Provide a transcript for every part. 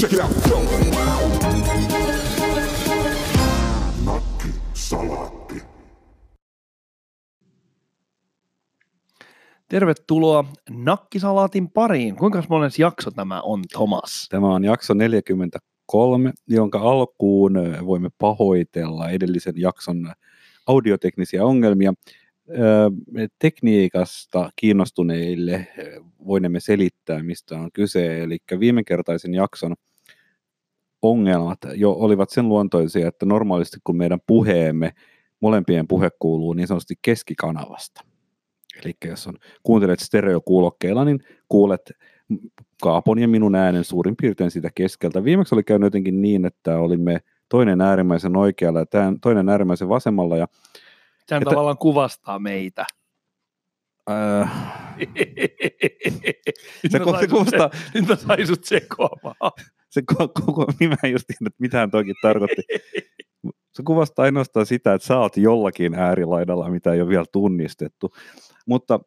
Check it out. Nakki Salaatti. Tervetuloa Nakkisalaatin pariin. Kuinka monen jakso tämä on, Thomas? Tämä on jakso 43, jonka alkuun voimme pahoitella edellisen jakson audioteknisiä ongelmia. Tekniikasta kiinnostuneille voinemme selittää, mistä on kyse. Eli viimekertaisen jakson ongelmat jo olivat sen luontoisia, että normaalisti kun meidän puheemme, molempien puhe kuuluu niin sanotusti keskikanavasta. Eli jos on, kuuntelet stereokuulokkeilla, niin kuulet Kaapon ja minun äänen suurin piirtein siitä keskeltä. Viimeksi oli käynyt jotenkin niin, että olimme toinen äärimmäisen oikealla ja tämän, toinen äärimmäisen vasemmalla. Ja, Sehän Että- tavallaan kuvastaa meitä. äh, Nyt se, sain se kuvastaa, se- Nyt mä sain sut sekoamaan. Se koko, koko niin en just tiedä, että mitä hän toki tarkoitti. Se kuvastaa ainoastaan sitä, että sä oot jollakin äärilaidalla, mitä ei ole vielä tunnistettu. Mutta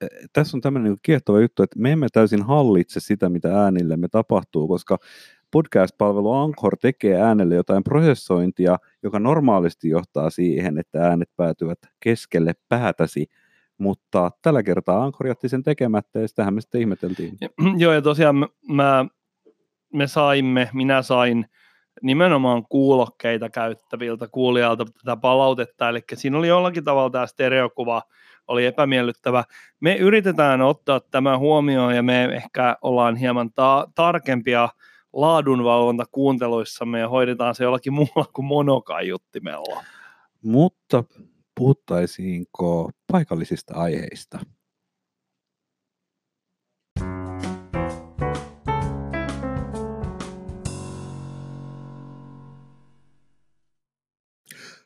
eh, tässä on tämmöinen niin kiehtova juttu, että me emme täysin hallitse sitä, mitä äänillemme tapahtuu, koska podcast-palvelu Anchor tekee äänelle jotain prosessointia, joka normaalisti johtaa siihen, että äänet päätyvät keskelle päätäsi, mutta tällä kertaa Anchor jätti sen tekemättä ja sitähän me sitten ihmeteltiin. Joo, ja tosiaan mä, me saimme, minä sain nimenomaan kuulokkeita käyttäviltä kuulijalta tätä palautetta, eli siinä oli jollakin tavalla tämä stereokuva oli epämiellyttävä. Me yritetään ottaa tämä huomioon ja me ehkä ollaan hieman ta- tarkempia laadunvalvonta kuunteluissamme ja hoidetaan se jollakin muulla kuin monokaiuttimella. Mutta puhuttaisiinko paikallisista aiheista?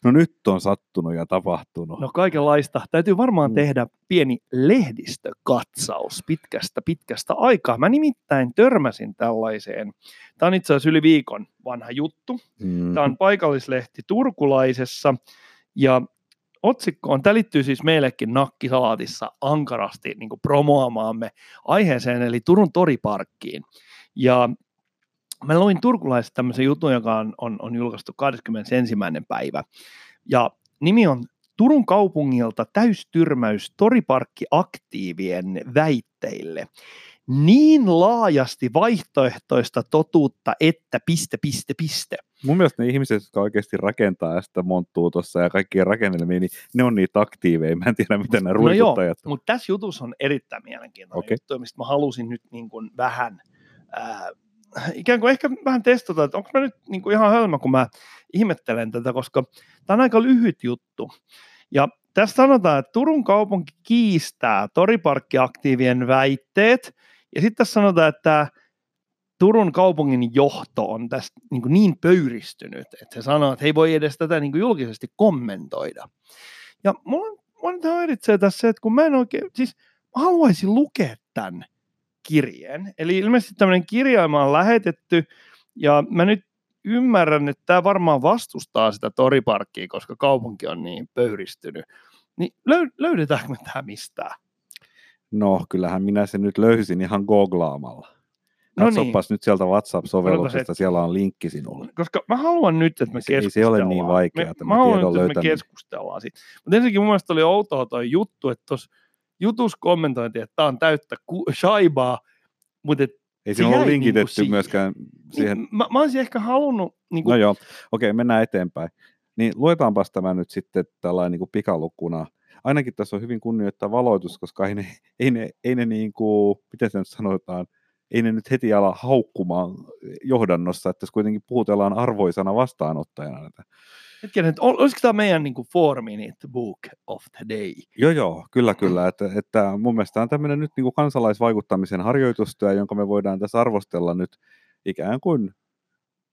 No nyt on sattunut ja tapahtunut. No kaikenlaista. Täytyy varmaan Mm. tehdä pieni lehdistökatsaus pitkästä pitkästä aikaa. Mä nimittäin törmäsin tällaiseen. Tämä on itse asiassa yli viikon vanha juttu. Mm. Tämä on paikallislehti Turkulaisessa ja otsikko on, tämä liittyy siis meillekin Nakkisalaatissa ankarasti niin promoamaamme aiheeseen, eli Turun toriparkkiin. Ja mä luin Turkulaisessa tämmöisen jutun, joka on, on, on julkaistu 21. päivä. Ja nimi on Turun kaupungilta täystyrmäys toriparkkiaktiivien väitteille. Niin laajasti vaihtoehtoista totuutta, että piste, piste, piste. Mun mielestä ne ihmiset, jotka oikeasti rakentaa sitä monttuu tuossa ja kaikkia rakennelmia, niin ne on niitä aktiiveja. Mä en tiedä, miten nämä No joo, ruikuttajat on. mutta tässä jutussa on erittäin mielenkiintoinen Okei. juttu, mistä mä halusin nyt niin kuin vähän, ää, ikään kuin ehkä vähän testata, että onko mä nyt niin kuin ihan hölmä, kun mä ihmettelen tätä, koska tämä on aika lyhyt juttu. Ja tässä sanotaan, että Turun kaupunki kiistää toriparkkiaktiivien väitteet, ja sitten tässä sanotaan, että Turun kaupungin johto on tästä niin, kuin niin pöyristynyt, että se sanoo, että he ei voi edes tätä niin kuin julkisesti kommentoida. Ja mulla, mulla häiritsee tässä se, että kun mä en oikein, siis mä haluaisin lukea tämän kirjeen. Eli ilmeisesti tämmöinen kirjaima on lähetetty, ja mä nyt ymmärrän, että tämä varmaan vastustaa sitä toriparkkia, koska kaupunki on niin pöyristynyt. Niin löy- löydetäänkö me tämä mistään? No, kyllähän minä sen nyt löysin ihan googlaamalla. No niin. Katsopas nyt sieltä WhatsApp-sovelluksesta, Odotas siellä on linkki sinulle. Koska mä haluan nyt, että me Se- ei se ole niin keskustellaan. vaikeaa, Me, tämä mä haluan tiedon nyt, että me keskustellaan siitä. Mutta ensinnäkin mun mielestä oli outoa toi juttu, että tuossa jutussa kommentointiin, että tämä on täyttä ku- shaibaa, mutta et, Ei Se ole jäi linkitetty niinku siihen. myöskään siihen. niin, mä, mä olisin ehkä halunnut, niin kuin, No joo, okei, mennään eteenpäin. Niin luetaanpas tämä nyt sitten tällainen niin kuin pikalukuna. Ainakin tässä on hyvin kunnioittava valoitus, koska ei ne, ei ne, ei ne niin kuin, miten se nyt sanotaan, ei ne nyt heti ala haukkumaan johdannossa, että tässä kuitenkin puhutellaan arvoisana vastaanottajana. Hetkinen, että ol- olisiko tämä meidän niin kuin four minute book of the day? Joo, joo, kyllä, kyllä. Että, että mun mielestä on tämmöinen nyt niin kuin kansalaisvaikuttamisen harjoitustyö, jonka me voidaan tässä arvostella nyt ikään kuin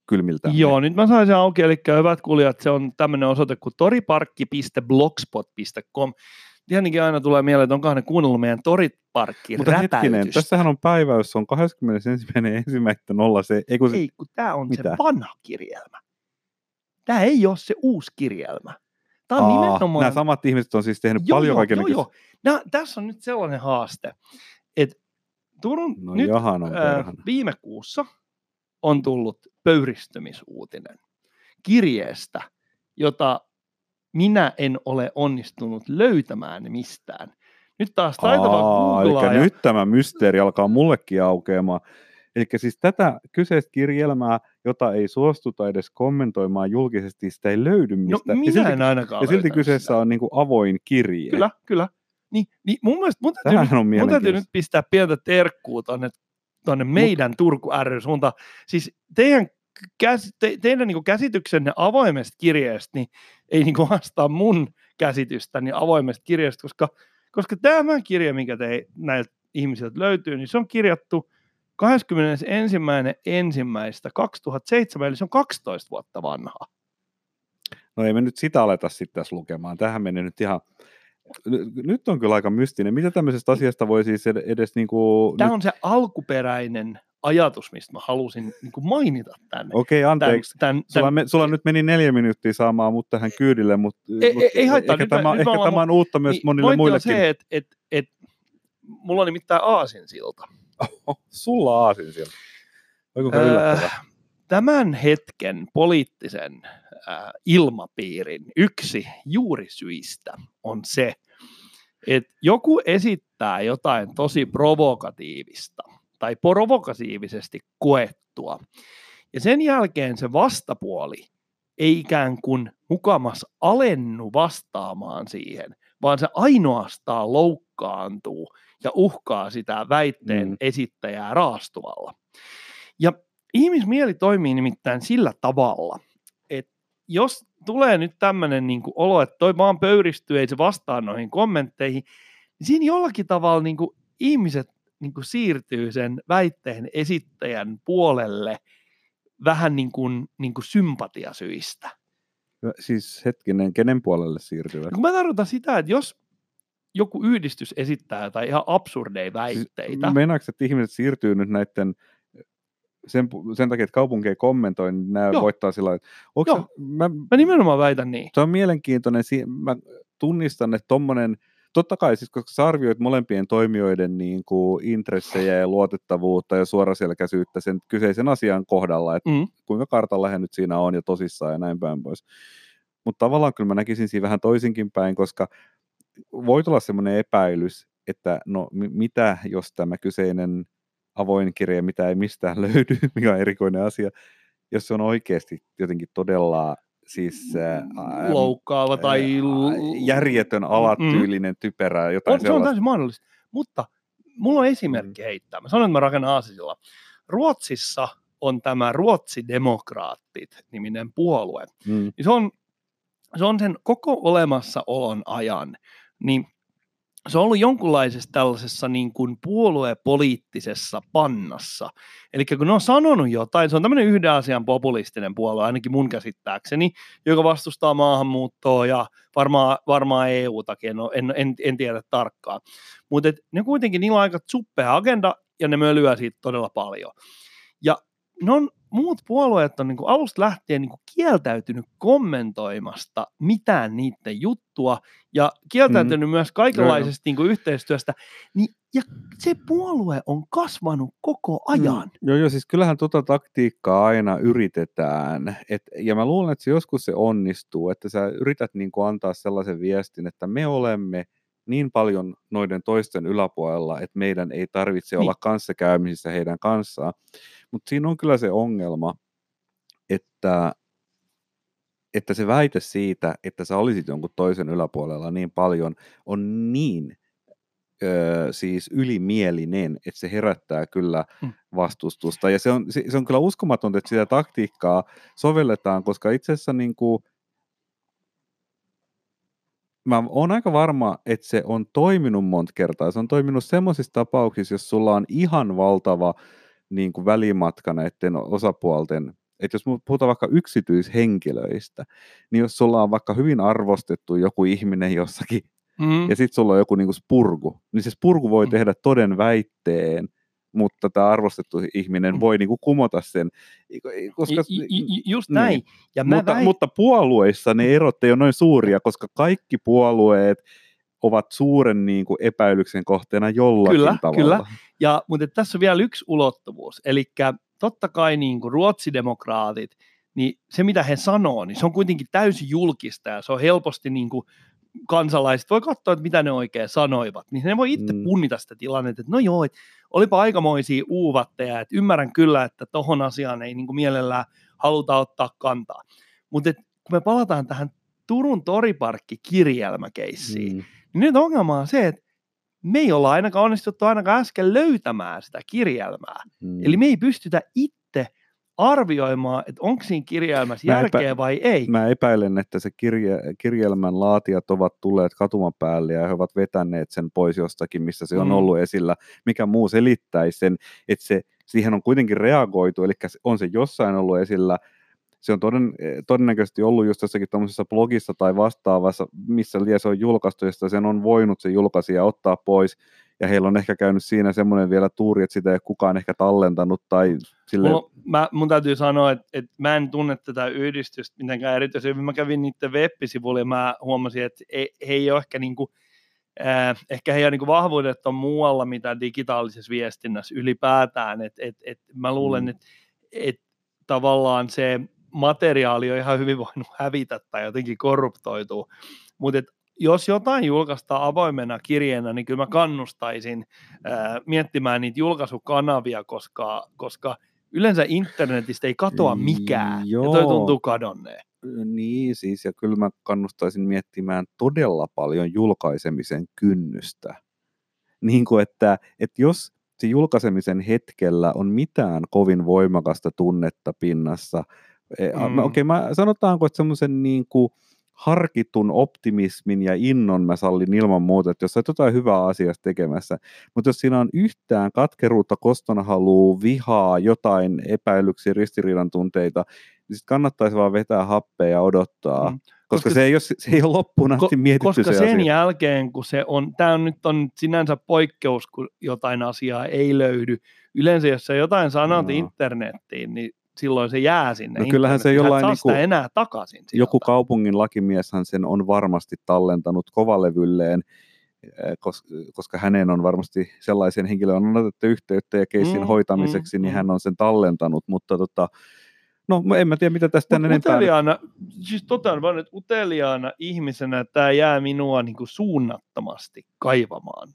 kylmiltä. Joo, nyt mä sain sen auki, eli hyvät kuulijat, se on tämmöinen osoite kuin toriparkki.blogspot.com. Tietenkin aina tulee mieleen, että onkohan ne kuunnellut meidän toriparkki Mutta hetkinen, tässähän on päiväys, on 21.1.0 se, ei kun se, Ei, kun tämä on Mitä? se vanha kirjelmä. Tämä ei ole se uusi kirjelmä. Tämä on Aa, nimenomaan... nämä samat ihmiset on siis tehnyt paljon kaiken joo, joo. Nää, tässä on nyt sellainen haaste, että Turun No nyt jahan on perhana. viime kuussa on tullut pöyristymisuutinen kirjeestä, jota minä en ole onnistunut löytämään mistään. Nyt taas taitava Aa, eli nyt tämä mysteeri alkaa mullekin aukeamaan. Eli siis tätä kyseistä kirjelmää, jota ei suostuta edes kommentoimaan julkisesti, sitä ei löydy No mistään. minä ja silti, en ainakaan ja silti kyseessä sitä. on niin kuin avoin kirje. Kyllä, kyllä. Niin, niin mun mielestä mun täytyy, Tämähän on mun täytyy nyt pistää pientä terkkuu tonne, tonne meidän Turku ry suuntaan. Siis teidän, käs, te, teidän niin käsityksenne avoimesta kirjeestä niin ei niin vastaa mun käsitystäni avoimesta kirjeestä, koska, koska tämä kirje, mikä te, näiltä ihmisiltä löytyy, niin se on kirjattu 21.1.2007, eli se on 12 vuotta vanha. No ei me nyt sitä aleta sitten tässä lukemaan. Tähän menee nyt ihan... Nyt on kyllä aika mystinen. Mitä tämmöisestä asiasta voi siis ed- edes niin kuin... Tämä on se alkuperäinen ajatus, mistä mä halusin niin kuin mainita tänne. Okei, Tän, anteeksi. tän, Sulla, me, sulla nyt meni neljä minuuttia saamaan mut tähän kyydille, mutta Ei- ei- ei haittaa, ehkä, nyt mä- tämä, mä ehkä tämä on uutta myös niin, monille muillekin. on se, että et, et, mulla on nimittäin aasinsilta. Sulla on aasin siellä. Oi kuinka Öö, yllättävää. Tämän hetken poliittisen äh, ilmapiirin yksi juurisyistä on se, että joku esittää jotain tosi provokatiivista tai provokatiivisesti koettua. Ja sen jälkeen se vastapuoli ei ikään kuin mukamas alennu vastaamaan siihen, vaan se ainoastaan loukkaantuu ja uhkaa sitä väitteen Mm. esittäjää raastuvalla. Ja ihmismieli toimii nimittäin sillä tavalla, että jos tulee nyt tämmöinen niin olo, että toi vaan pöyristyy, ei se vastaa noihin kommentteihin, niin siinä jollakin tavalla niin kuin ihmiset niin kuin siirtyy sen väitteen esittäjän puolelle vähän niin kuin, niin kuin sympatiasyistä. Siis hetkinen, kenen puolelle siirtyvät? Kun mä tarkoitan sitä, että jos joku yhdistys esittää jotain ihan absurdeja väitteitä, Siis, meinaatko, että ihmiset siirtyy nyt näiden sen, sen takia, että kaupunki ei kommentoi, niin nämä Joo. voittaa sillä se, mä, mä nimenomaan väitän niin. se on mielenkiintoinen, mä tunnistan, että tommonen, totta kai siis, koska sä arvioit molempien toimijoiden niin kuin intressejä ja luotettavuutta ja suoraselkäisyyttä sen kyseisen asian kohdalla, että Mm. kuinka kartalla he nyt siinä on ja tosissaan ja näin päin pois. Mutta tavallaan kyllä mä näkisin siinä vähän toisinkin päin, koska voi tulla semmoinen epäilys, että no mi- mitä jos tämä kyseinen avoin kirja, mitä ei mistään löydy, mikä on erikoinen asia, jos se on oikeasti jotenkin todella siis ää, Loukkaava tai... ää, järjetön, alatyylinen, typerä, jotain On, se on sellaista. täysin mahdollista. Mutta mulla on esimerkki heittää. Mä sanon, että mä rakennan aasisilla. Ruotsissa on tämä Ruotsidemokraattit-niminen puolue. Mm. Niin se, on, se on sen koko olemassaolon ajan, niin se on ollut jonkunlaisessa tällaisessa niin kuin puoluepoliittisessa pannassa. Eli kun ne on sanonut jotain, se on tämmöinen yhden asian populistinen puolue, ainakin mun käsittääkseni, joka vastustaa maahanmuuttoa ja varmaan, varmaan EU-takin, en, en, en, en tiedä tarkkaan. Mutta ne kuitenkin, niillä on aika suppea agenda ja ne mölyää siitä todella paljon. Ja ne on, muut puolueet on niin kuin alusta lähtien niin kuin kieltäytynyt kommentoimasta mitään niiden juttua ja kieltäytynyt mm. myös kaikenlaisesta niin kuin yhteistyöstä. Niin, ja se puolue on kasvanut koko ajan. Mm, joo, joo, siis kyllähän tota taktiikkaa aina yritetään. Et, ja mä luulen, että se joskus se onnistuu, että sä yrität niin kuin antaa sellaisen viestin, että me olemme niin paljon noiden toisten yläpuolella, että meidän ei tarvitse Niin. olla kanssakäymisissä heidän kanssaan. Mutta siinä on kyllä se ongelma, että, että se väite siitä, että sä olisit jonkun toisen yläpuolella niin paljon, on niin öö, siis ylimielinen, että se herättää kyllä Mm. vastustusta. Ja se on, se, se on kyllä uskomatonta, että sitä taktiikkaa sovelletaan, koska itse asiassa niin kuin, mä oon aika varma, että se on toiminut monta kertaa. Se on toiminut semmoisissa tapauksissa, jos sulla on ihan valtava niin kuin välimatka näiden osapuolten, että jos puhutaan vaikka yksityishenkilöistä, niin jos sulla on vaikka hyvin arvostettu joku ihminen jossakin, Mm. ja sitten sulla on joku niinku spurgu, niin se spurgu voi Mm. tehdä toden väitteen, mutta tämä arvostettu ihminen Mm. voi niinku kumota sen. Koska, ju- Just niin. näin. Ja mä mutta, väit- mutta puolueissa ne erot ei ole noin suuria, koska kaikki puolueet ovat suuren niin kuin epäilyksen kohteena jollakin Kyllä, tavalla. kyllä. Ja, mutta tässä on vielä yksi ulottuvuus. Eli totta kai niin kuin ruotsidemokraatit, niin se mitä he sanoo, niin se on kuitenkin täysin julkista ja se on helposti niin kuin kansalaiset voi katsoa, että mitä ne oikein sanoivat, niin ne voi itse mm. punnita sitä tilannetta, että no joo, että olipa aikamoisia uuvatteja, että ymmärrän kyllä, että tohon asiaan ei niin kuin mielellään haluta ottaa kantaa. Mutta kun me palataan tähän Turun toriparkki-kirjelmäkeissiin, mm. Niin nyt ongelma on se, että me ei olla ainakaan onnistuttu ainakaan äsken löytämään sitä kirjelmää. Mm. Eli me ei pystytä itse arvioimaan, että onko siinä kirjelmässä mä järkeä epä, vai ei. Mä epäilen, että se kirje, kirjelmän laatijat ovat tulleet katuman päälle ja he ovat vetäneet sen pois jostakin, missä se on mm. ollut esillä. Mikä muu selittäisi sen, että se, siihen on kuitenkin reagoitu, eli on se jossain ollut esillä, se on toden, todennäköisesti ollut just jossakin tuommoisessa blogissa tai vastaavassa, missä se on julkaistu, josta sen on voinut se julkaisija ottaa pois, ja heillä on ehkä käynyt siinä semmoinen vielä tuuri, että sitä ei kukaan ehkä tallentanut tai sille... Mulla, mä, mun täytyy sanoa, että, että mä en tunne tätä yhdistystä mitenkään erityisesti. Mä kävin niiden web-sivuilla ja mä huomasin, että he, he ei ole ehkä niin kuin, äh, ehkä heidän niin vahvuudet on muualla mitä digitaalisessa viestinnässä ylipäätään. Et, et, et mä luulen, mm. että et tavallaan se materiaali on ihan hyvin voinut hävitä tai jotenkin korruptoitua. Mutta jos jotain julkaistaan avoimena kirjeenä, niin kyllä mä kannustaisin ää, miettimään niitä julkaisukanavia, koska, koska yleensä internetistä ei katoa mikään, Joo. ja toi tuntuu kadonneen. Niin siis, ja kyllä mä kannustaisin miettimään todella paljon julkaisemisen kynnystä. Niin kuin, että, että jos se julkaisemisen hetkellä on mitään kovin voimakasta tunnetta pinnassa, mm. okei, okay, mä sanotaanko, että semmoisen niin kuin, harkitun optimismin ja innon mä sallin ilman muuta, että jos olet jotain hyvää asiasta tekemässä, mutta jos siinä on yhtään katkeruutta, kostona haluu, vihaa, jotain epäilyksiä, ristiriidan tunteita, niin sitten kannattaisi vaan vetää happea ja odottaa. Mm. Koska, koska se, ei ole, se ei ole loppuun asti ko, mietitty Koska se sen asia. jälkeen, kun se on, tämä on nyt on sinänsä poikkeus, kun jotain asiaa ei löydy. Yleensä jos sä jotain sanot no. internettiin, niin silloin se jää sinne. No kyllähän se jollain niin kuin, enää takaisin. Sieltä. Joku kaupungin lakimieshän sen on varmasti tallentanut kovalevylleen, eh, koska hänen on varmasti sellaisen henkilön on otettu yhteyttä ja keissin mm, hoitamiseksi, mm, niin mm. hän on sen tallentanut, mutta tota, No, en mä tiedä, mitä tästä Mut enempää... Uteliaana, siis totean vaan, että uteliaana ihmisenä tämä jää minua niin kuin suunnattomasti kaivamaan.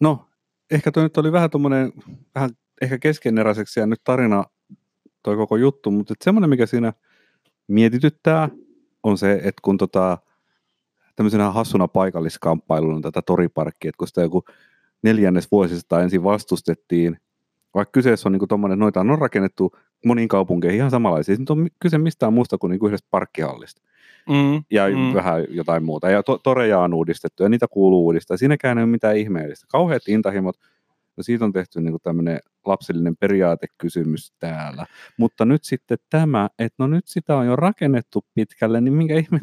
No, ehkä toi nyt oli vähän tuommoinen, vähän ehkä keskeneräiseksi ja nyt tarina toi koko juttu, mutta semmoinen, mikä siinä mietityttää, on se, että kun tota, tämmöisenä hassuna paikalliskamppailuna tätä toriparkkia, että kun sitä joku neljännes vuosista ensin vastustettiin, vaikka kyseessä on niin tuommoinen, noita on rakennettu moniin kaupunkeihin ihan samanlaisia, siis on kyse mistään muusta kuin, niin kuin yhdestä parkkihallista mm, ja mm. vähän jotain muuta. Ja to, toreja on uudistettu ja niitä kuuluu uudistaa. Siinäkään ei ole mitään ihmeellistä. Kauheat intahimot, no siitä on tehty niin tämmöinen lapsellinen periaatekysymys täällä. Mutta nyt sitten tämä, että no nyt sitä on jo rakennettu pitkälle, niin minkä ihme,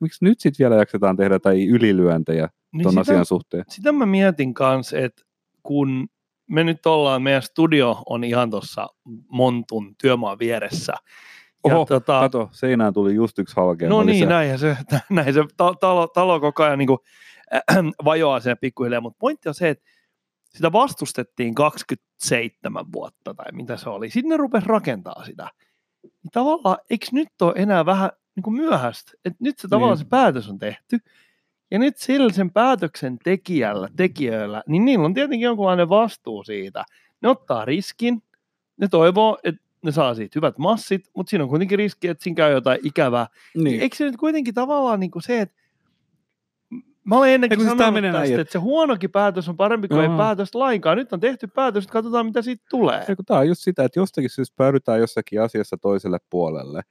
miksi nyt sitten vielä jaksetaan tehdä jotain ylilyöntejä niin ton sitä, asian suhteen? Sitä mä mietin kanssa, että kun me nyt ollaan, meidän studio on ihan tuossa Montun työmaan vieressä, Oho, ja tota, kato, seinään tuli just yksi halkea. No niin, näin se, näin se talo, talo koko ajan niin kuin, äh, vajoaa sen pikkuhiljaa, mutta pointti on se, että sitä vastustettiin 27 vuotta tai mitä se oli. Sitten ne rupesi rakentaa sitä. Niin tavallaan, eikö nyt ole enää vähän niin kuin myöhäistä? Et nyt se tavallaan niin. se päätös on tehty. Ja nyt sillä sen päätöksen tekijällä, tekijöillä, niin niillä on tietenkin jonkunlainen vastuu siitä. Ne ottaa riskin, ne toivoo, että ne saa siitä hyvät massit, mutta siinä on kuitenkin riski, että siinä käy jotain ikävää. Niin. Eikö se nyt kuitenkin tavallaan niin kuin se, että Mä olen ennenkin sanonut tästä, näin, että se huonokin päätös on parempi kuin Joo. ei päätöstä lainkaan. Nyt on tehty päätös, että katsotaan mitä siitä tulee. Tämä on just sitä, että jostakin syystä päädytään jossakin asiassa toiselle puolelle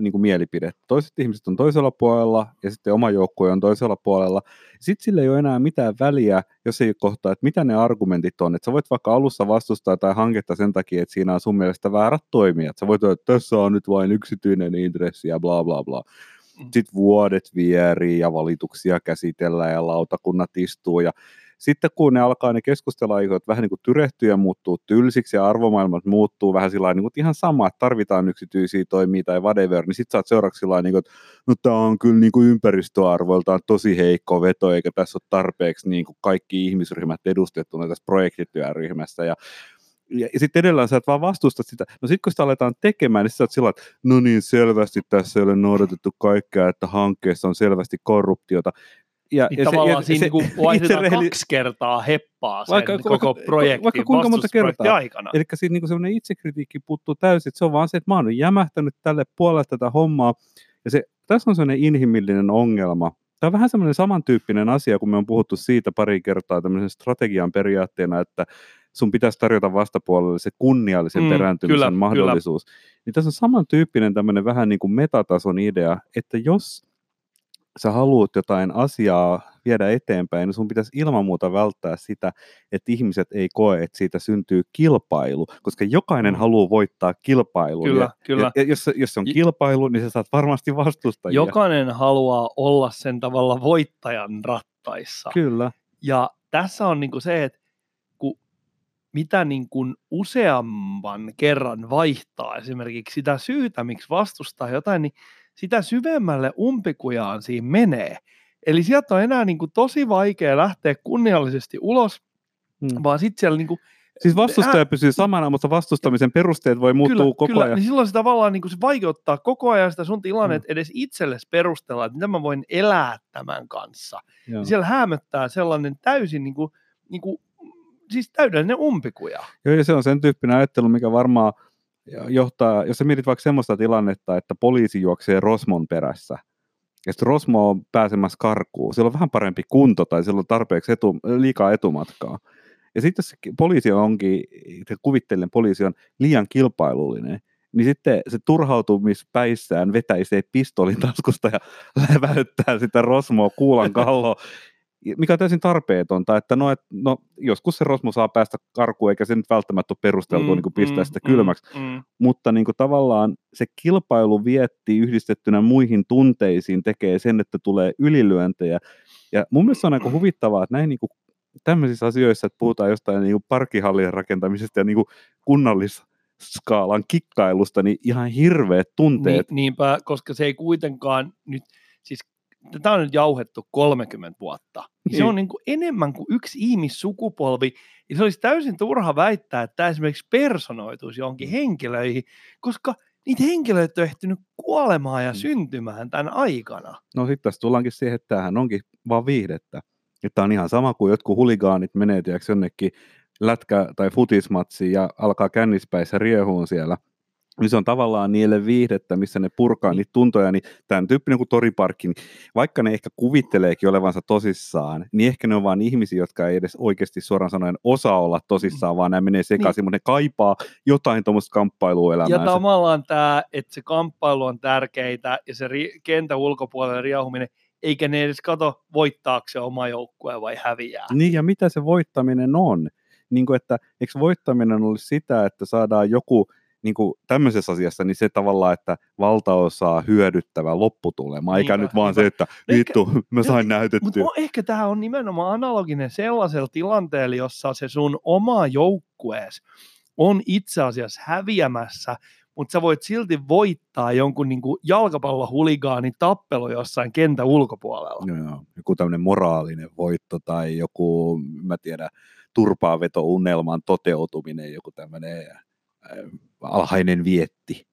niin kuin mielipide. Toiset ihmiset on toisella puolella ja sitten oma joukkue on toisella puolella. Sitten sillä ei ole enää mitään väliä, jos ei kohtaa, että mitä ne argumentit on. Että sä voit vaikka alussa vastustaa tai hanketta sen takia, että siinä on sun mielestä väärät toimijat. Sä voit että tässä on nyt vain yksityinen intressi ja bla bla bla. Mm. Sitten vuodet vierii ja valituksia käsitellään ja lautakunnat istuu ja sitten kun ne alkaa ne keskusteluaikot vähän niin kuin tyrehtyä ja muuttuu tylsiksi ja arvomaailmat muuttuu vähän sillä niin kuin ihan sama, että tarvitaan yksityisiä toimia tai whatever, niin sitten sä oot seuraavaksi sillä niin kuin, että no tämä on kyllä niin kuin ympäristöarvoiltaan tosi heikko veto, eikä tässä ole tarpeeksi niin kuin kaikki ihmisryhmät edustettuna tässä projektityöryhmässä ja ja, sitten edelleen sä et vaan vastusta sitä. No sitten kun sitä aletaan tekemään, niin sä oot sillä että no niin, selvästi tässä ei ole noudatettu kaikkea, että hankkeessa on selvästi korruptiota. Ja, niin ja tavallaan se, siinä se, niin vaihdetaan reheli... kaksi kertaa heppaa sen vaikka, koko projektin vaikka kuinka monta kertaa aikana. Eli siinä niin semmoinen itsekritiikki puuttuu täysin, että se on vaan se, että mä oon jämähtänyt tälle puolelle tätä hommaa, ja se, tässä on semmoinen inhimillinen ongelma. Tämä on vähän semmoinen samantyyppinen asia, kun me on puhuttu siitä pari kertaa tämmöisen strategian periaatteena, että sun pitäisi tarjota vastapuolelle se kunniallisen mm, perääntymisen kyllä, mahdollisuus. Kyllä. Niin tässä on samantyyppinen tämmöinen vähän niin kuin metatason idea, että jos sä haluat jotain asiaa viedä eteenpäin, niin sun pitäisi ilman muuta välttää sitä, että ihmiset ei koe, että siitä syntyy kilpailu, koska jokainen mm. haluaa voittaa kilpailun. Kyllä, ja, kyllä. Ja, ja jos, jos on kilpailu, niin sä saat varmasti vastustajia. Jokainen haluaa olla sen tavalla voittajan rattaissa. Kyllä. Ja tässä on niin kuin se, että mitä niin kuin useamman kerran vaihtaa esimerkiksi sitä syytä, miksi vastustaa jotain, niin sitä syvemmälle umpikujaan siinä menee. Eli sieltä on enää niin kuin tosi vaikea lähteä kunniallisesti ulos, hmm. vaan sitten siellä niin kuin Siis vastustaja pysyy samana, mutta vastustamisen perusteet voi muuttua kyllä, koko kyllä, ajan. Niin silloin se tavallaan niin kuin se vaikeuttaa koko ajan sitä sun tilanne, mm. edes itsellesi perustella, että mitä mä voin elää tämän kanssa. Ja siellä hämöttää sellainen täysin niin kuin, niin kuin siis täydellinen umpikuja. Joo, ja se on sen tyyppinen ajattelu, mikä varmaan johtaa, jos sä mietit vaikka semmoista tilannetta, että poliisi juoksee Rosmon perässä, ja sitten Rosmo on pääsemässä karkuun, sillä on vähän parempi kunto tai sillä on tarpeeksi etu, liikaa etumatkaa. Ja sitten jos poliisi onkin, kuvittelen poliisi on liian kilpailullinen, niin sitten se turhautumispäissään vetäisee pistolin taskusta ja läväyttää sitä Rosmoa kuulan kalloa mikä on täysin tarpeetonta, että no, et, no joskus se Rosmo saa päästä karkuun, eikä se nyt välttämättä ole perusteltua mm, niin pistää mm, sitä kylmäksi, mm, mm. mutta niin kuin tavallaan se kilpailu vietti yhdistettynä muihin tunteisiin tekee sen, että tulee ylilyöntejä, ja mun mielestä on aika huvittavaa, että näin niin kuin tämmöisissä asioissa, että puhutaan jostain niin kuin parkkihallien rakentamisesta ja niin kuin kunnallis skaalan kikkailusta, niin ihan hirveät tunteet. Niin, niinpä, koska se ei kuitenkaan nyt, siis tätä on nyt jauhettu 30 vuotta. Niin. Se on niin kuin enemmän kuin yksi ihmissukupolvi. Ja se olisi täysin turha väittää, että tämä esimerkiksi personoituisi johonkin henkilöihin, koska niitä henkilöitä on ehtinyt kuolemaan ja mm. syntymään tämän aikana. No sitten tässä tullaankin siihen, että tämähän onkin vaan viihdettä. Että on ihan sama kuin jotkut huligaanit menee jonnekin lätkä- tai futismatsiin ja alkaa kännispäissä riehuun siellä – niin se on tavallaan niille viihdettä, missä ne purkaa niitä tuntoja, niin tämän tyyppinen kuin toriparkki, niin vaikka ne ehkä kuvitteleekin olevansa tosissaan, niin ehkä ne on vain ihmisiä, jotka ei edes oikeasti suoraan sanoen osaa olla tosissaan, vaan nämä menee sekaisin, niin. mutta ne kaipaa jotain tuommoista kamppailua elämään. Ja tavallaan tämä, että se kamppailu on tärkeitä ja se ri- kentä ulkopuolelle riahuminen, eikä ne edes kato voittaako se oma joukkue vai häviää. Niin ja mitä se voittaminen on? Niin kuin, että eikö voittaminen olisi sitä, että saadaan joku niin kuin tämmöisessä asiassa, niin se tavallaan, että valtaosaa hyödyttävä lopputulema, eikä niin, nyt vaan se, että vittu, ehkä, mä sain näytettyä. Mutta ehkä tämä on nimenomaan analoginen sellaisella tilanteella, jossa se sun oma joukkuees on itse asiassa häviämässä, mutta sä voit silti voittaa jonkun niin jalkapallohuligaanin tappelu jossain kentän ulkopuolella. Joo, joo. Joku tämmöinen moraalinen voitto tai joku, mä tiedän, turpaaveto-unelman toteutuminen, joku tämmöinen alhainen vietti.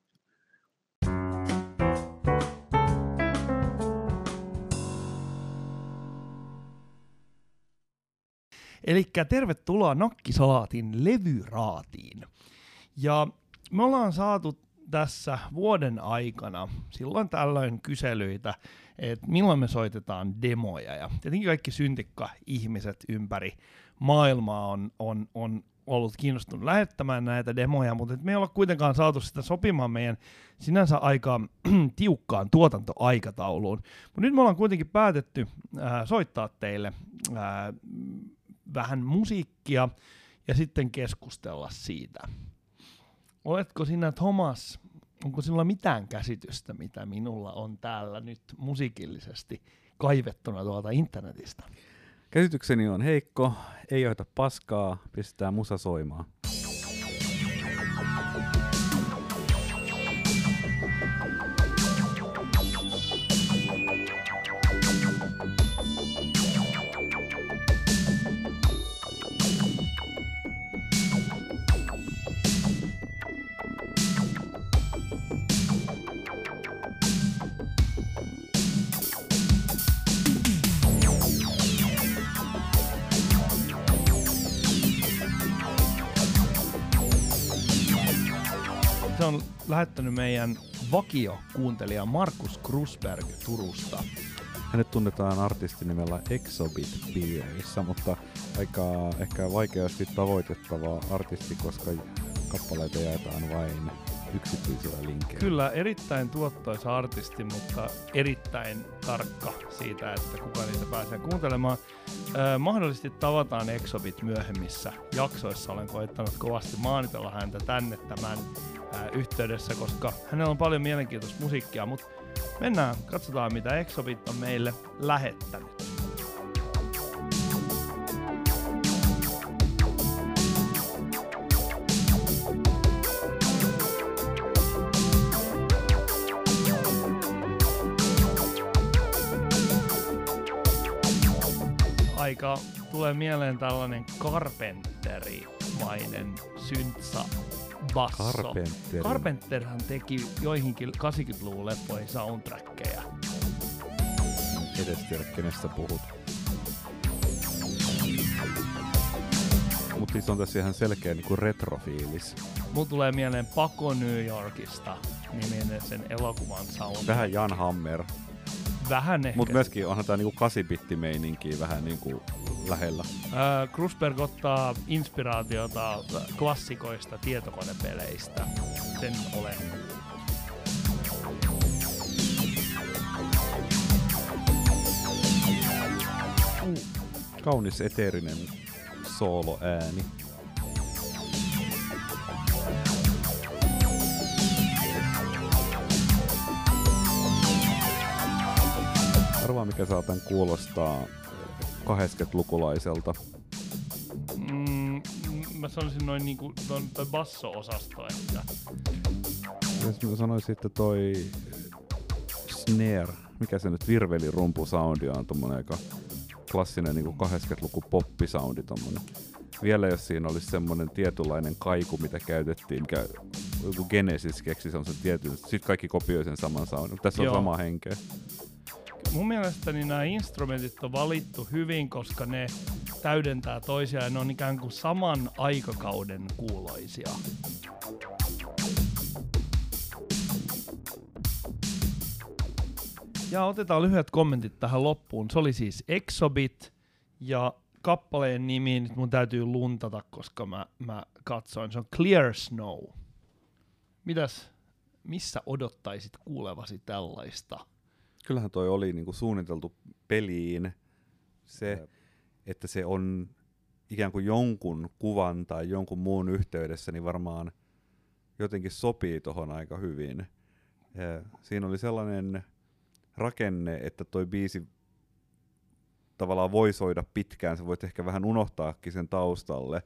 Eli tervetuloa Nakkisalaatin levyraatiin. Ja me ollaan saatu tässä vuoden aikana silloin tällöin kyselyitä, että milloin me soitetaan demoja. Ja tietenkin kaikki syntikka-ihmiset ympäri maailmaa on, on, on ollut kiinnostunut lähettämään näitä demoja, mutta me ei olla kuitenkaan saatu sitä sopimaan meidän sinänsä aika tiukkaan tuotantoaikatauluun. Mutta nyt me ollaan kuitenkin päätetty ää, soittaa teille ää, vähän musiikkia ja sitten keskustella siitä. Oletko sinä Thomas, onko sinulla mitään käsitystä, mitä minulla on täällä nyt musiikillisesti kaivettuna tuolta internetistä? Käsitykseni on heikko, ei johda paskaa, pistää musa soimaan. Lähettänyt meidän vakio kuuntelija Markus Krusberg Turusta. Hänet tunnetaan artistinimellä Exobit piireissä, mutta aika ehkä vaikeasti tavoitettava artisti, koska kappaleita jaetaan vain yksityisillä linkeillä. Kyllä erittäin tuottoisa artisti, mutta erittäin tarkka siitä, että kuka niitä pääsee kuuntelemaan. Ö, mahdollisesti tavataan Exobit myöhemmissä jaksoissa. Olen koittanut kovasti maanitella häntä tänne tämän ö, yhteydessä, koska hänellä on paljon mielenkiintoista musiikkia, mutta mennään, katsotaan mitä Exobit on meille lähettänyt. aika tulee mieleen tällainen Carpenteri-mainen syntsa basso. Carpenteri. Carpenterhan teki joihinkin 80-luvun leppoihin soundtrackeja. edes tiedä, kenestä puhut. Mutta siis on tässä ihan selkeä niinku retrofiilis. Mulla tulee mieleen Pako New Yorkista niminen sen elokuvan sound. Vähän Jan Hammer. Vähän ehkä. Mutta myöskin onhan tää niinku 8-bitti vähän niinku lähellä. Äh, Krusberg ottaa inspiraatiota klassikoista tietokonepeleistä. Sen olen kuullut. Kaunis eteerinen sooloääni. Arvaa mikä saatan kuulostaa 80-lukulaiselta. Mm, mä sanoisin noin niinku ton, toi basso-osasto, että Jos mä sanoisin, että toi snare, mikä se nyt virvelirumpu-soundi on, tommonen aika klassinen niin 80-luku poppisoundi tommonen. Vielä jos siinä olisi semmonen tietynlainen kaiku, mitä käytettiin, mikä joku Genesis keksi semmosen tietyn, sit kaikki kopioi sen saman soundin. Tässä Joo. on sama henkeä. Mun mielestäni nämä instrumentit on valittu hyvin, koska ne täydentää toisiaan ja ne on ikään kuin saman aikakauden kuuloisia. Ja otetaan lyhyet kommentit tähän loppuun. Se oli siis Exobit ja kappaleen nimi, nyt mun täytyy luntata, koska mä, mä katsoin. Se on Clear Snow. Mitäs, missä odottaisit kuulevasi tällaista? Kyllähän toi oli niinku suunniteltu peliin se, että se on ikään kuin jonkun kuvan tai jonkun muun yhteydessä, niin varmaan jotenkin sopii tohon aika hyvin. Ja Siinä oli sellainen rakenne, että toi biisi tavallaan voi soida pitkään, sä voit ehkä vähän unohtaakin sen taustalle.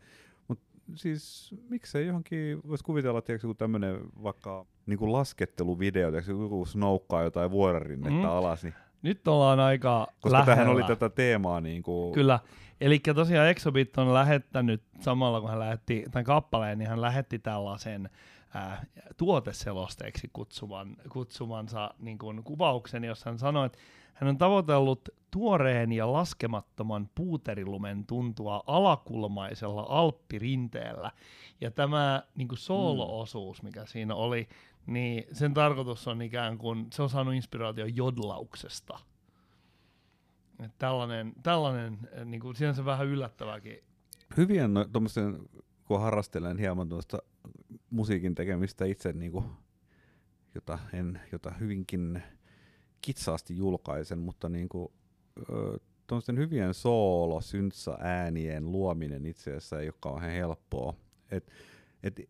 Siis miksei johonkin, voisi kuvitella, että joku tämmöinen vaikka niin kuin lasketteluvideo, tiedätkö, joku snoukkaa jotain vuorarinnetta Mm. mm. alas, niin Nyt ollaan aika koska lähellä. tähän oli tätä teemaa niin kuin, Kyllä. Eli tosiaan Exobit on lähettänyt samalla kun hän lähetti tämän kappaleen, niin hän lähetti tällaisen ää, tuoteselosteeksi kutsuman, kutsumansa niin kuin kuvauksen, jossa hän sanoi, että hän on tavoitellut tuoreen ja laskemattoman puuterilumen tuntua alakulmaisella alppirinteellä. Ja tämä niin kuin soolo-osuus, mikä siinä oli, niin sen tarkoitus on ikään kuin, se on saanut inspiraatio jodlauksesta. Et tällainen, tällainen niin kuin sinänsä vähän yllättäväkin. hyvien no, tommosen, kun harrastelen hieman tuosta musiikin tekemistä itse, niin kuin, jota, en, jota hyvinkin kitsaasti julkaisen, mutta niin kuin, tuommoisten hyvien soolo, äänien luominen itse asiassa ei ole kauhean helppoa. Et, et,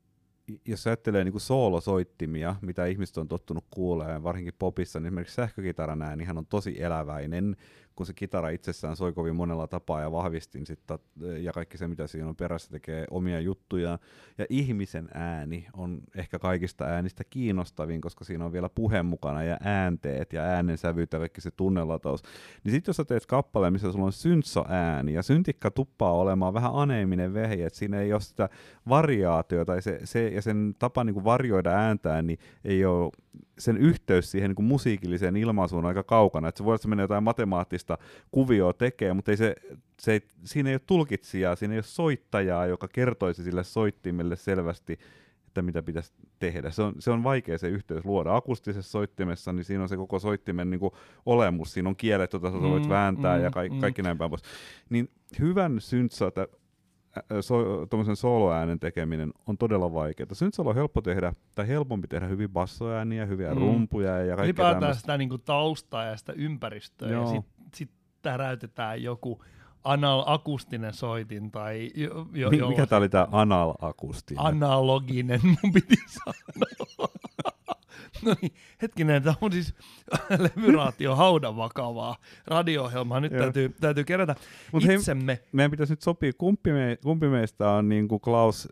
jos ajattelee niin soolosoittimia, mitä ihmiset on tottunut kuulemaan, varsinkin popissa, niin esimerkiksi sähkökitaran äänihän on tosi eläväinen, kun se kitara itsessään soi kovin monella tapaa ja vahvistin sitten, ja kaikki se, mitä siinä on perässä, tekee omia juttuja. Ja ihmisen ääni on ehkä kaikista äänistä kiinnostavin, koska siinä on vielä puhe mukana ja äänteet ja äänensävyt ja kaikki se tunnelataus. Niin sitten jos sä teet kappaleen, missä sulla on syntso-ääni ja syntikka tuppaa olemaan vähän aneeminen vehje, että siinä ei ole sitä variaatiota ja, se, se, ja sen tapa niin kuin varjoida ääntään, niin ei ole sen yhteys siihen niin kuin musiikilliseen ilmaisuun aika kaukana. Että se voi olla, että se menee jotain matemaattista kuvioa tekee, mutta ei se, se ei, siinä ei ole tulkitsijaa, siinä ei ole soittajaa, joka kertoisi sille soittimelle selvästi, että mitä pitäisi tehdä. Se on, se on vaikea se yhteys luoda. Akustisessa soittimessa, niin siinä on se koko soittimen niin kuin olemus, siinä on kielet, joita sä voit mm, vääntää mm, ja ka- mm. kaikki näin päin pois. Niin hyvän syntsa, so, tuommoisen soloäänen tekeminen on todella vaikeaa. Syntsalo on helppo tehdä, tai helpompi tehdä hyvin bassoääniä, hyviä mm. rumpuja ja kaikkea Ylipäätään tämmöistä. sitä niin kuin taustaa ja sitä ympäristöä, Joo. ja sitten sit täräytetään joku anal-akustinen soitin tai jo, jo, Mikä tämä oli tämä anal-akustinen? Analoginen, mun piti sanoa. No niin, hetkinen, tämä on siis levyraatio haudan vakavaa radio-ohjelmaa. Nyt täytyy, täytyy kerätä Mut itsemme. Hei, meidän pitäisi nyt sopia, kumpi, me, kumpi meistä on niin kuin Klaus,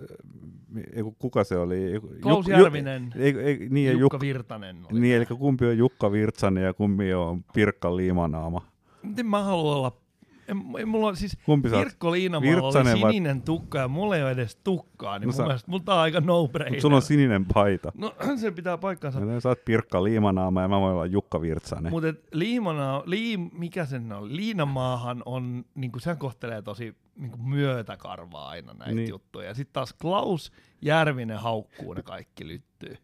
kuka se oli? Klaus Juk, Järvinen, ei, ei, niin, Jukka Juk, Virtanen. Oli niin, eli kumpi on Jukka Virtsanen ja kumpi on Pirkka Liimanaama. Miten mä haluan olla en, mulla on siis Kumpi Virkko Liinamaalla oli sininen vai... tukka ja mulla ei ole edes tukkaa, niin no mun sä... mielestä mulla on aika no brainer. Sulla on sininen paita. No se pitää paikkansa. Ja sä oot Pirkka Liimanaama ja mä voin olla Jukka Virtsanen. Mutta Liimana, Liim, mikä sen on? Liinamaahan on, niin kuin sehän kohtelee tosi niin kuin myötäkarvaa aina näitä niin. juttuja. Sitten taas Klaus Järvinen haukkuu ne kaikki lyttyy.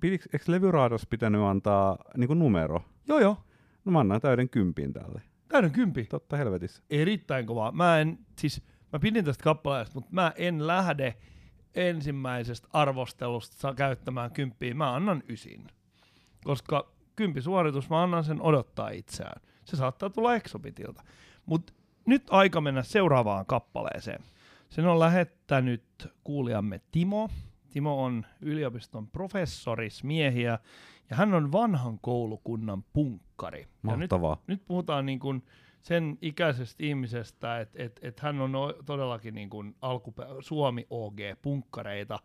Pidiks, eikö Levyraados pitänyt antaa niin kuin numero? Joo joo. No mä annan täyden kympin tälle. Täyden kympi. Totta helvetissä. Erittäin kova. Mä en, siis, mä pidin tästä kappaleesta, mutta mä en lähde ensimmäisestä arvostelusta käyttämään kymppiä. Mä annan ysin. Koska suoritus, mä annan sen odottaa itseään. Se saattaa tulla Exobitilta. Mutta nyt aika mennä seuraavaan kappaleeseen. Sen on lähettänyt kuulijamme Timo. Timo on yliopiston professorismiehiä ja hän on vanhan koulukunnan punkkari. Mahtavaa. Ja nyt, nyt puhutaan niin kuin sen ikäisestä ihmisestä, että et, et hän on todellakin niin kuin alkupe- Suomi-OG-punkkareita.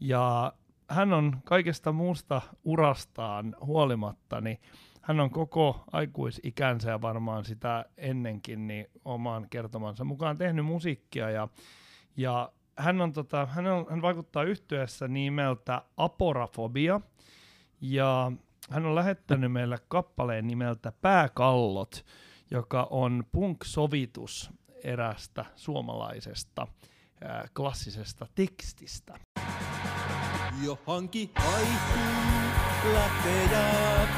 Ja hän on kaikesta muusta urastaan huolimatta, niin hän on koko aikuisikänsä ja varmaan sitä ennenkin niin oman kertomansa mukaan tehnyt musiikkia ja, ja hän, on, tota, hän, on, hän vaikuttaa yhtyessä nimeltä Aporafobia – ja hän on lähettänyt meille kappaleen nimeltä Pääkallot, joka on punk-sovitus erästä suomalaisesta ää, klassisesta tekstistä. Johonkin haihtuu lähtee ja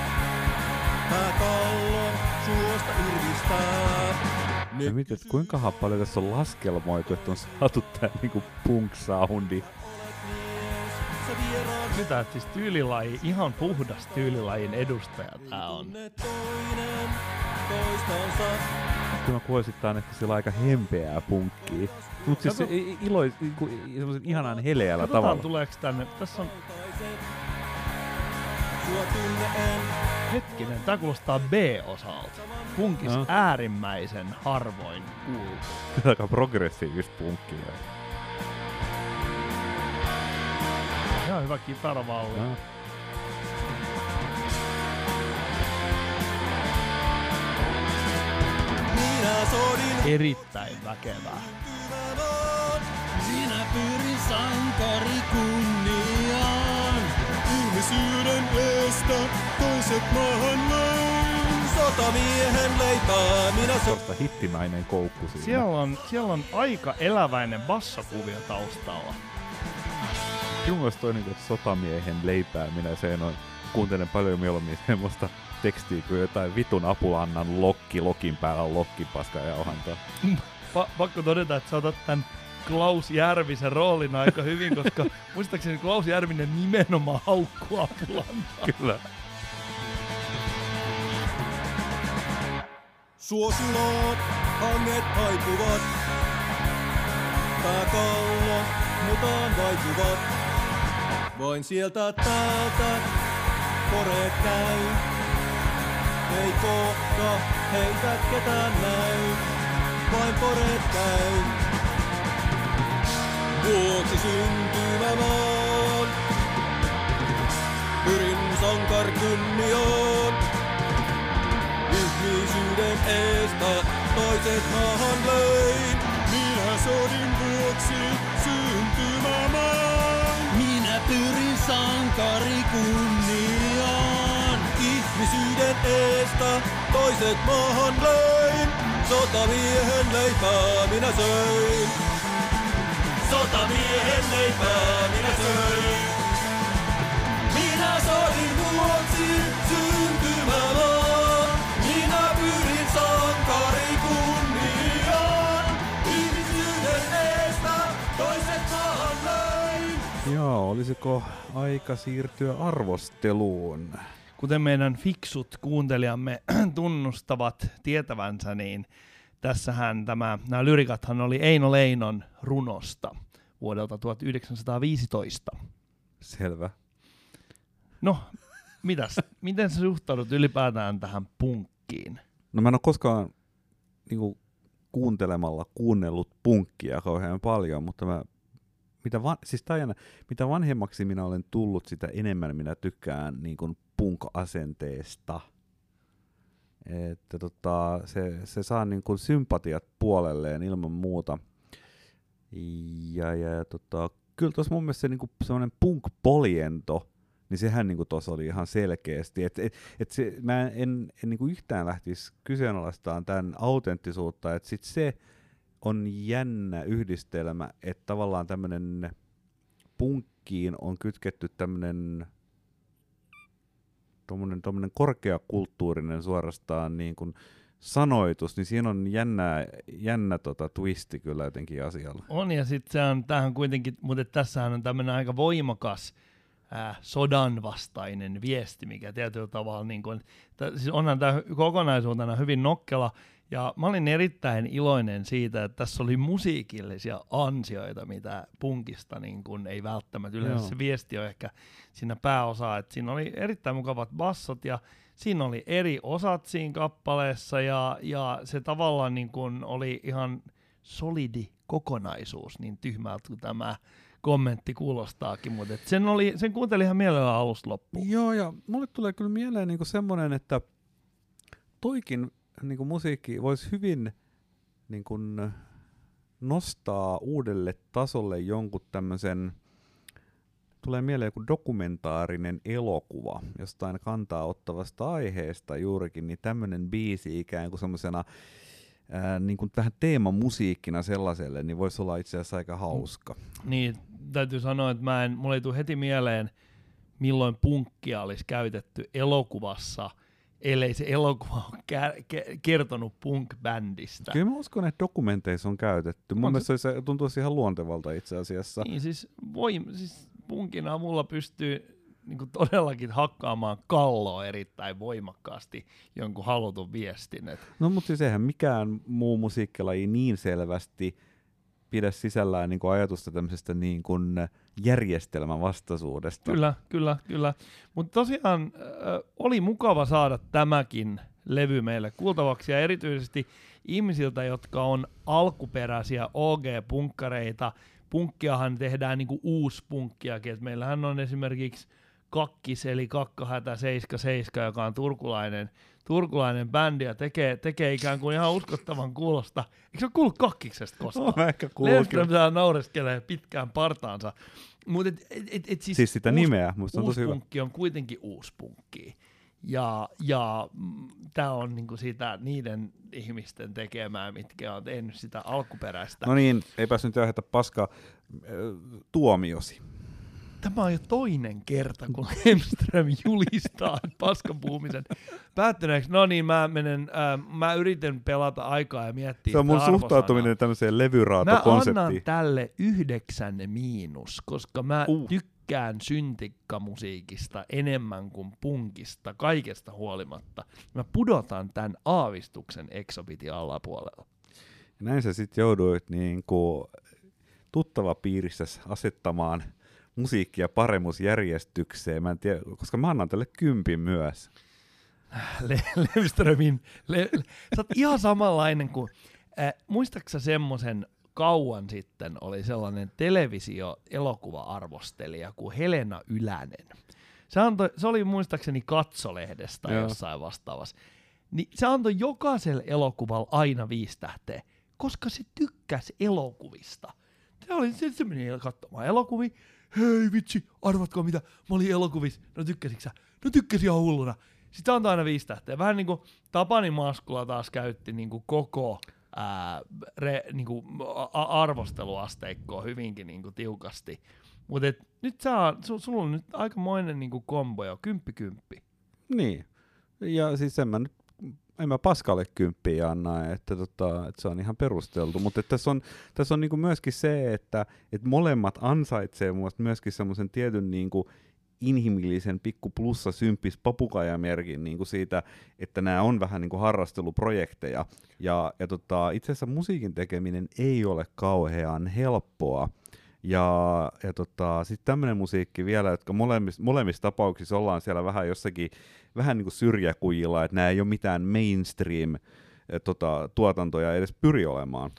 pääkallo suosta irvistää. Ja mietit, kuinka paljon tässä on laskelmoitu, että on saatu tää niinku punk-soundi että siis tyylilaji, ihan puhdas tyylilajin edustaja tää on. Kyllä mä kuulosittain, että sillä on aika hempeää punkkia. Mutta siis Kato, ilo, niinku, ihanan heleällä Katsotaan, tavalla. tuleeko tänne. Tässä on... Hetkinen, tää kuulostaa B-osalta. Punkis no. äärimmäisen harvoin kuultu. Kyllä aika progressiivista punkkia. Ihan hyvä kitaravalli. No. Erittäin väkevää. Sinä pyrin sankari kunniaan. Ihmisyyden eestä toiset maahan löin. Sotamiehen leipää minä so... Tuosta hittimäinen koukku siinä. Siellä on, siellä on aika eläväinen bassokuvio taustalla. Mielestä toi niin sotamiehen leipääminen, se on, kuuntelen paljon mieluummin semmoista tekstiä kuin jotain vitun apulannan lokki, lokin päällä lokkipaska ja ohantaa. Pa- pakko todeta, että sä otat tämän Klaus Järvisen roolin aika hyvin, koska muistaakseni Klaus Järvinen nimenomaan haukkuu apulantaa. Kyllä. Suosilot, hanget haipuvat, pääkallo, mutaan vaikuvat. Voin sieltä täältä, koreet käy. Ei kohta heitä ketään näy, vain poreet käy. Vuoksi syntymämaan, pyrin sankarikunnioon. Ihmisyyden eestä toiset maahan löin. Minä sodin vuoksi syntymämaan. Minä pyrin sankarikunniaan. Ihmisyyden eestä toiset maahan löin. Sotamiehen leipää minä söin. Sotamiehen leipää minä söin. Minä sodin vuoksi syntymämaan. Minä pyrin sankarikunniaan. Ihmisyyden eestä toiset maahan löin. Joo, olisiko aika siirtyä arvosteluun? Kuten meidän fiksut kuuntelijamme tunnustavat tietävänsä, niin tässähän tämä, nämä lyrikathan oli Eino Leinon runosta vuodelta 1915. Selvä. No, mitäs, miten sä suhtaudut ylipäätään tähän punkkiin? No mä en ole koskaan niinku, kuuntelemalla kuunnellut punkkia kauhean paljon, mutta mä, mitä, van, siis jännä, mitä vanhemmaksi minä olen tullut, sitä enemmän minä tykkään niin kuin punk-asenteesta. Että tota, se, se saa niin kuin sympatiat puolelleen ilman muuta. Ja, ja, ja tota, kyllä tuossa mun mielestä se niin semmoinen punk-poliento, niin sehän niin tuossa oli ihan selkeästi. Et, et, et se, mä en, en, en niin yhtään lähtisi kyseenalaistamaan tämän autenttisuutta, että sit se on jännä yhdistelmä, että tavallaan tämmöinen punkkiin on kytketty tämmöinen tommonen, tommonen korkeakulttuurinen suorastaan niin kuin sanoitus, niin siinä on jännä, jännä tota twisti kyllä jotenkin asialla. On, ja sitten se on, tämähän kuitenkin, mutta tässähän on tämmöinen aika voimakas äh, sodan vastainen viesti, mikä tietyllä tavalla, niin kuin, t- siis onhan tämä kokonaisuutena hyvin nokkela, ja mä olin erittäin iloinen siitä, että tässä oli musiikillisia ansioita, mitä punkista niin kun ei välttämättä. Yleensä Joo. se viesti on ehkä siinä pääosa, että siinä oli erittäin mukavat bassot ja siinä oli eri osat siinä kappaleessa ja, ja se tavallaan niin kun oli ihan solidi kokonaisuus niin tyhmältä kuin tämä kommentti kuulostaakin, mutta et sen, oli, sen kuuntelin ihan mielellään alusta loppuun. Joo, ja mulle tulee kyllä mieleen niinku semmoinen, että toikin niinku musiikki voisi hyvin niinku nostaa uudelle tasolle jonkun tämmöisen, tulee mieleen joku dokumentaarinen elokuva jostain kantaa ottavasta aiheesta juurikin, niin tämmöinen biisi ikään kuin semmoisena niin kuin vähän teemamusiikkina sellaiselle, niin voisi olla itse asiassa aika hauska. Niin, täytyy sanoa, että mä en, mulle ei tule heti mieleen, milloin punkkia olisi käytetty elokuvassa, ellei se elokuva ole kä- ke- kertonut punk-bändistä. Kyllä mä uskon, että dokumenteissa on käytetty. Mun On mielestä se tuntuisi ihan luontevalta itse asiassa. Niin siis, voi, siis punkin avulla pystyy niin todellakin hakkaamaan kalloa erittäin voimakkaasti jonkun halutun viestin. Et, No mutta siis eihän mikään muu musiikkilaji niin selvästi pidä sisällään niin kuin ajatusta tämmöisestä niin kuin järjestelmän vastaisuudesta. kyllä, kyllä, kyllä. Mutta tosiaan äh, oli mukava saada tämäkin levy meille kuultavaksi ja erityisesti ihmisiltä, jotka on alkuperäisiä OG-punkkareita. Punkkiahan tehdään niinku uuspunkkiakin. Et meillähän on esimerkiksi Kakkis eli Kakkahätä 77, joka on turkulainen, turkulainen bändi ja tekee, tekee ikään kuin ihan uskottavan kuulosta. Eikö se ole kuullut Kakkiksesta koskaan? No, ehkä saa naureskelee pitkään partaansa. Mutta et, et, et, et siis, Siis sitä nimeä, musta on tosi hyvä. on kuitenkin uuspunkki. Ja, ja tämä on niinku sitä niiden ihmisten tekemää, mitkä on tehnyt sitä alkuperäistä. No niin, ei päässyt nyt aiheuttaa paskaa. Ö, Tuomiosi. Tämä on jo toinen kerta, kun Lemström julistaa paskan puhumisen päättyneeksi. No niin, mä, menen, äh, mä yritän pelata aikaa ja miettiä Se on mun suhtautuminen tämmöiseen Mä levyraatokonseptiin. annan tälle yhdeksän miinus, koska mä Uh. tykkään syntikkamusiikista enemmän kuin punkista, kaikesta huolimatta. Mä pudotan tämän aavistuksen Exobitin alapuolella. Ja näin sä sitten jouduit niin kuin tuttava piirissä asettamaan musiikkia paremmuusjärjestykseen. Mä en tiedä, koska mä annan tälle kympin myös. Le- Lemströmin, le- sä oot ihan samanlainen kuin, äh, muistaaksä semmoisen kauan sitten oli sellainen televisio-elokuva-arvostelija kuin Helena Ylänen. Se, antoi, se oli muistaakseni Katsolehdestä Joo. jossain vastaavassa. Niin se antoi jokaiselle elokuvalla aina viisi tähteä, koska se tykkäsi elokuvista. Se oli se, se meni katsomaan elokuvia. Hei vitsi, arvatko mitä? Mä olin elokuvissa. No tykkäsitkö sä? No tykkäsin ihan hulluna. Sitten antoi aina viisi tähteä. Vähän niin kuin Tapani Maskula taas käytti niin kuin koko ää, re, niin kuin a- arvosteluasteikkoa hyvinkin niin kuin tiukasti. Mutta nyt sä, su, sulla on nyt aikamoinen niin kuin kombo jo, kymppi kymppi. Niin. Ja siis en mä nyt, en mä paskalle kymppiä anna, että, tota, että se on ihan perusteltu. Mutta tässä on, tässä on niinku myöskin se, että, että molemmat ansaitsee myöskin semmoisen tietyn niinku inhimillisen pikku plussa symppis papukaijamerkin niin kuin siitä, että nämä on vähän niin kuin harrasteluprojekteja. Ja, ja tota, itse asiassa musiikin tekeminen ei ole kauhean helppoa. Ja, ja tota, sitten tämmöinen musiikki vielä, jotka molemmissa, molemmissa tapauksissa ollaan siellä vähän jossakin vähän niin kuin syrjäkujilla, että nämä ei ole mitään mainstream eh, tota, tuotantoja edes pyri olemaan.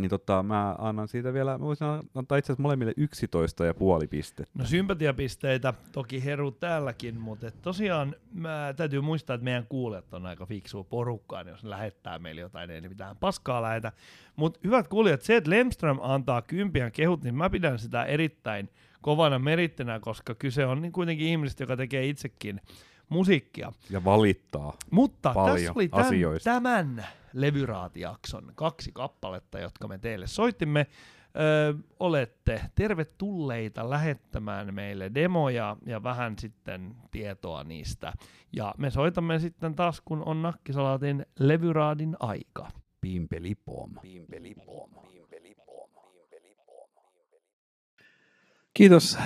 Niin tota, mä annan siitä vielä, mä voisin antaa itse asiassa molemmille 11 ja puoli pistettä. No sympatiapisteitä toki heru täälläkin, mutta tosiaan mä, täytyy muistaa, että meidän kuulijat on aika fiksua porukkaa, niin jos ne lähettää meille jotain, ei ne mitään paskaa lähetä. Mutta hyvät kuulijat, se, että Lemström antaa kympiän kehut, niin mä pidän sitä erittäin kovana merittinä, koska kyse on niin kuitenkin ihmisestä, joka tekee itsekin musiikkia. Ja valittaa. Mutta Paljon tässä oli tämän, asioista. tämän levyraatijakson kaksi kappaletta, jotka me teille soittimme. Ö, olette tervetulleita lähettämään meille demoja ja vähän sitten tietoa niistä. Ja me soitamme sitten taas, kun on Nakkisalaatin levyraadin aika. Pimpelipom. Pimpelipom. Kiitos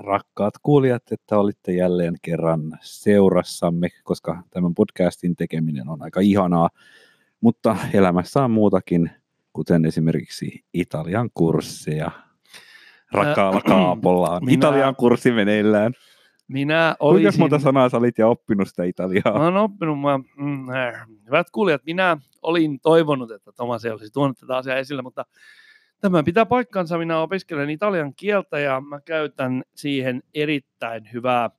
rakkaat kuulijat, että olitte jälleen kerran seurassamme, koska tämän podcastin tekeminen on aika ihanaa, mutta elämässä on muutakin, kuten esimerkiksi Italian kursseja. Rakkaalla Kaapolla on minä- Italian kurssi meneillään. Minä Kuinka olisin... monta sanaa sä olit ja oppinut sitä Italiaa? Mä oon oppinut, mä, mm, äh, hyvät kuulijat, minä olin toivonut, että Tomas ei olisi tuonut tätä asiaa esille, mutta tämä pitää paikkansa. Minä opiskelen italian kieltä ja mä käytän siihen erittäin hyvää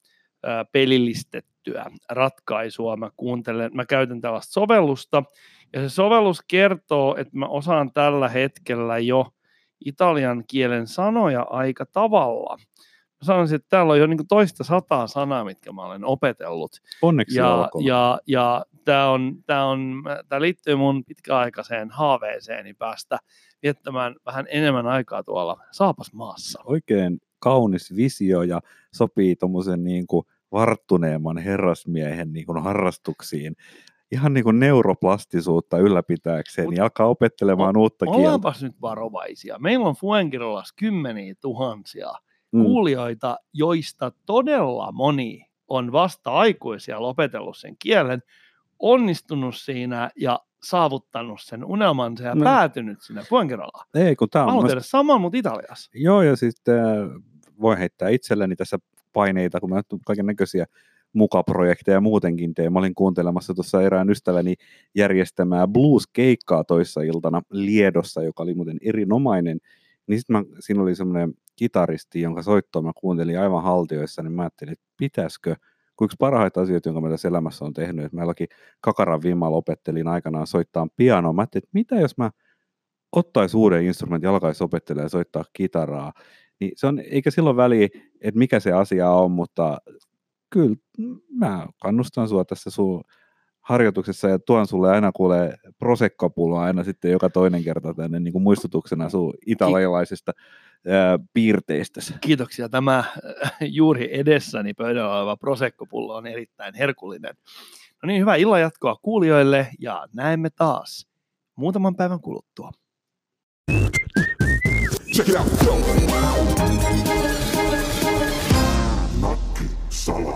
pelillistettyä ratkaisua. Mä kuuntelen, mä käytän tällaista sovellusta ja se sovellus kertoo, että mä osaan tällä hetkellä jo italian kielen sanoja aika tavalla. Sanoisin, että täällä on jo niin toista sataa sanaa, mitkä mä olen opetellut. Onneksi Ja, olkoon. ja, ja tämä on, tää on, tää liittyy mun pitkäaikaiseen haaveeseeni päästä viettämään vähän enemmän aikaa tuolla saapas maassa. Oikein kaunis visio ja sopii tuommoisen niin kuin varttuneemman herrasmiehen niin kuin harrastuksiin. Ihan niin kuin neuroplastisuutta ylläpitääkseen, Mut- niin alkaa opettelemaan uutta kieltä. Ollaanpas nyt varovaisia. Meillä on Fuengirolas kymmeniä tuhansia Mm. kuulijoita, joista todella moni on vasta aikuisia lopetellut sen kielen, onnistunut siinä ja saavuttanut sen unelmansa ja No. päätynyt sinne Fuengirolaan. Ei, kun tämä Mä on haluan tehdä saman, mutta Italiassa. Joo, ja sitten voin heittää itselleni tässä paineita, kun mä nyt kaiken näköisiä mukaprojekteja muutenkin teen. Mä olin kuuntelemassa tuossa erään ystäväni järjestämää blues-keikkaa toissa iltana Liedossa, joka oli muuten erinomainen. Niin sitten siinä oli semmoinen kitaristi, jonka soittoa mä kuuntelin aivan haltioissa, niin mä ajattelin, että pitäisikö, kun yksi parhaita asioita, jonka mä tässä elämässä on tehnyt, että meilläkin Kakaran viimalla opettelin aikanaan soittaa pianoa. Mä ajattelin, että mitä jos mä ottaisi uuden instrumentin, alkaisi opettelemaan ja soittaa kitaraa, niin se on, eikä silloin väliä, että mikä se asia on, mutta kyllä mä kannustan sua tässä sun harjoituksessa ja tuon sulle aina kuulee prosekkopuloa aina sitten joka toinen kerta tänne niin kuin muistutuksena sun italialaisista Ki- piirteistä. Kiitoksia. Tämä äh, juuri edessäni pöydällä oleva prosekkopullo on erittäin herkullinen. No niin, hyvää illan jatkoa kuulijoille ja näemme taas muutaman päivän kuluttua. Check it out. Nakki Sala.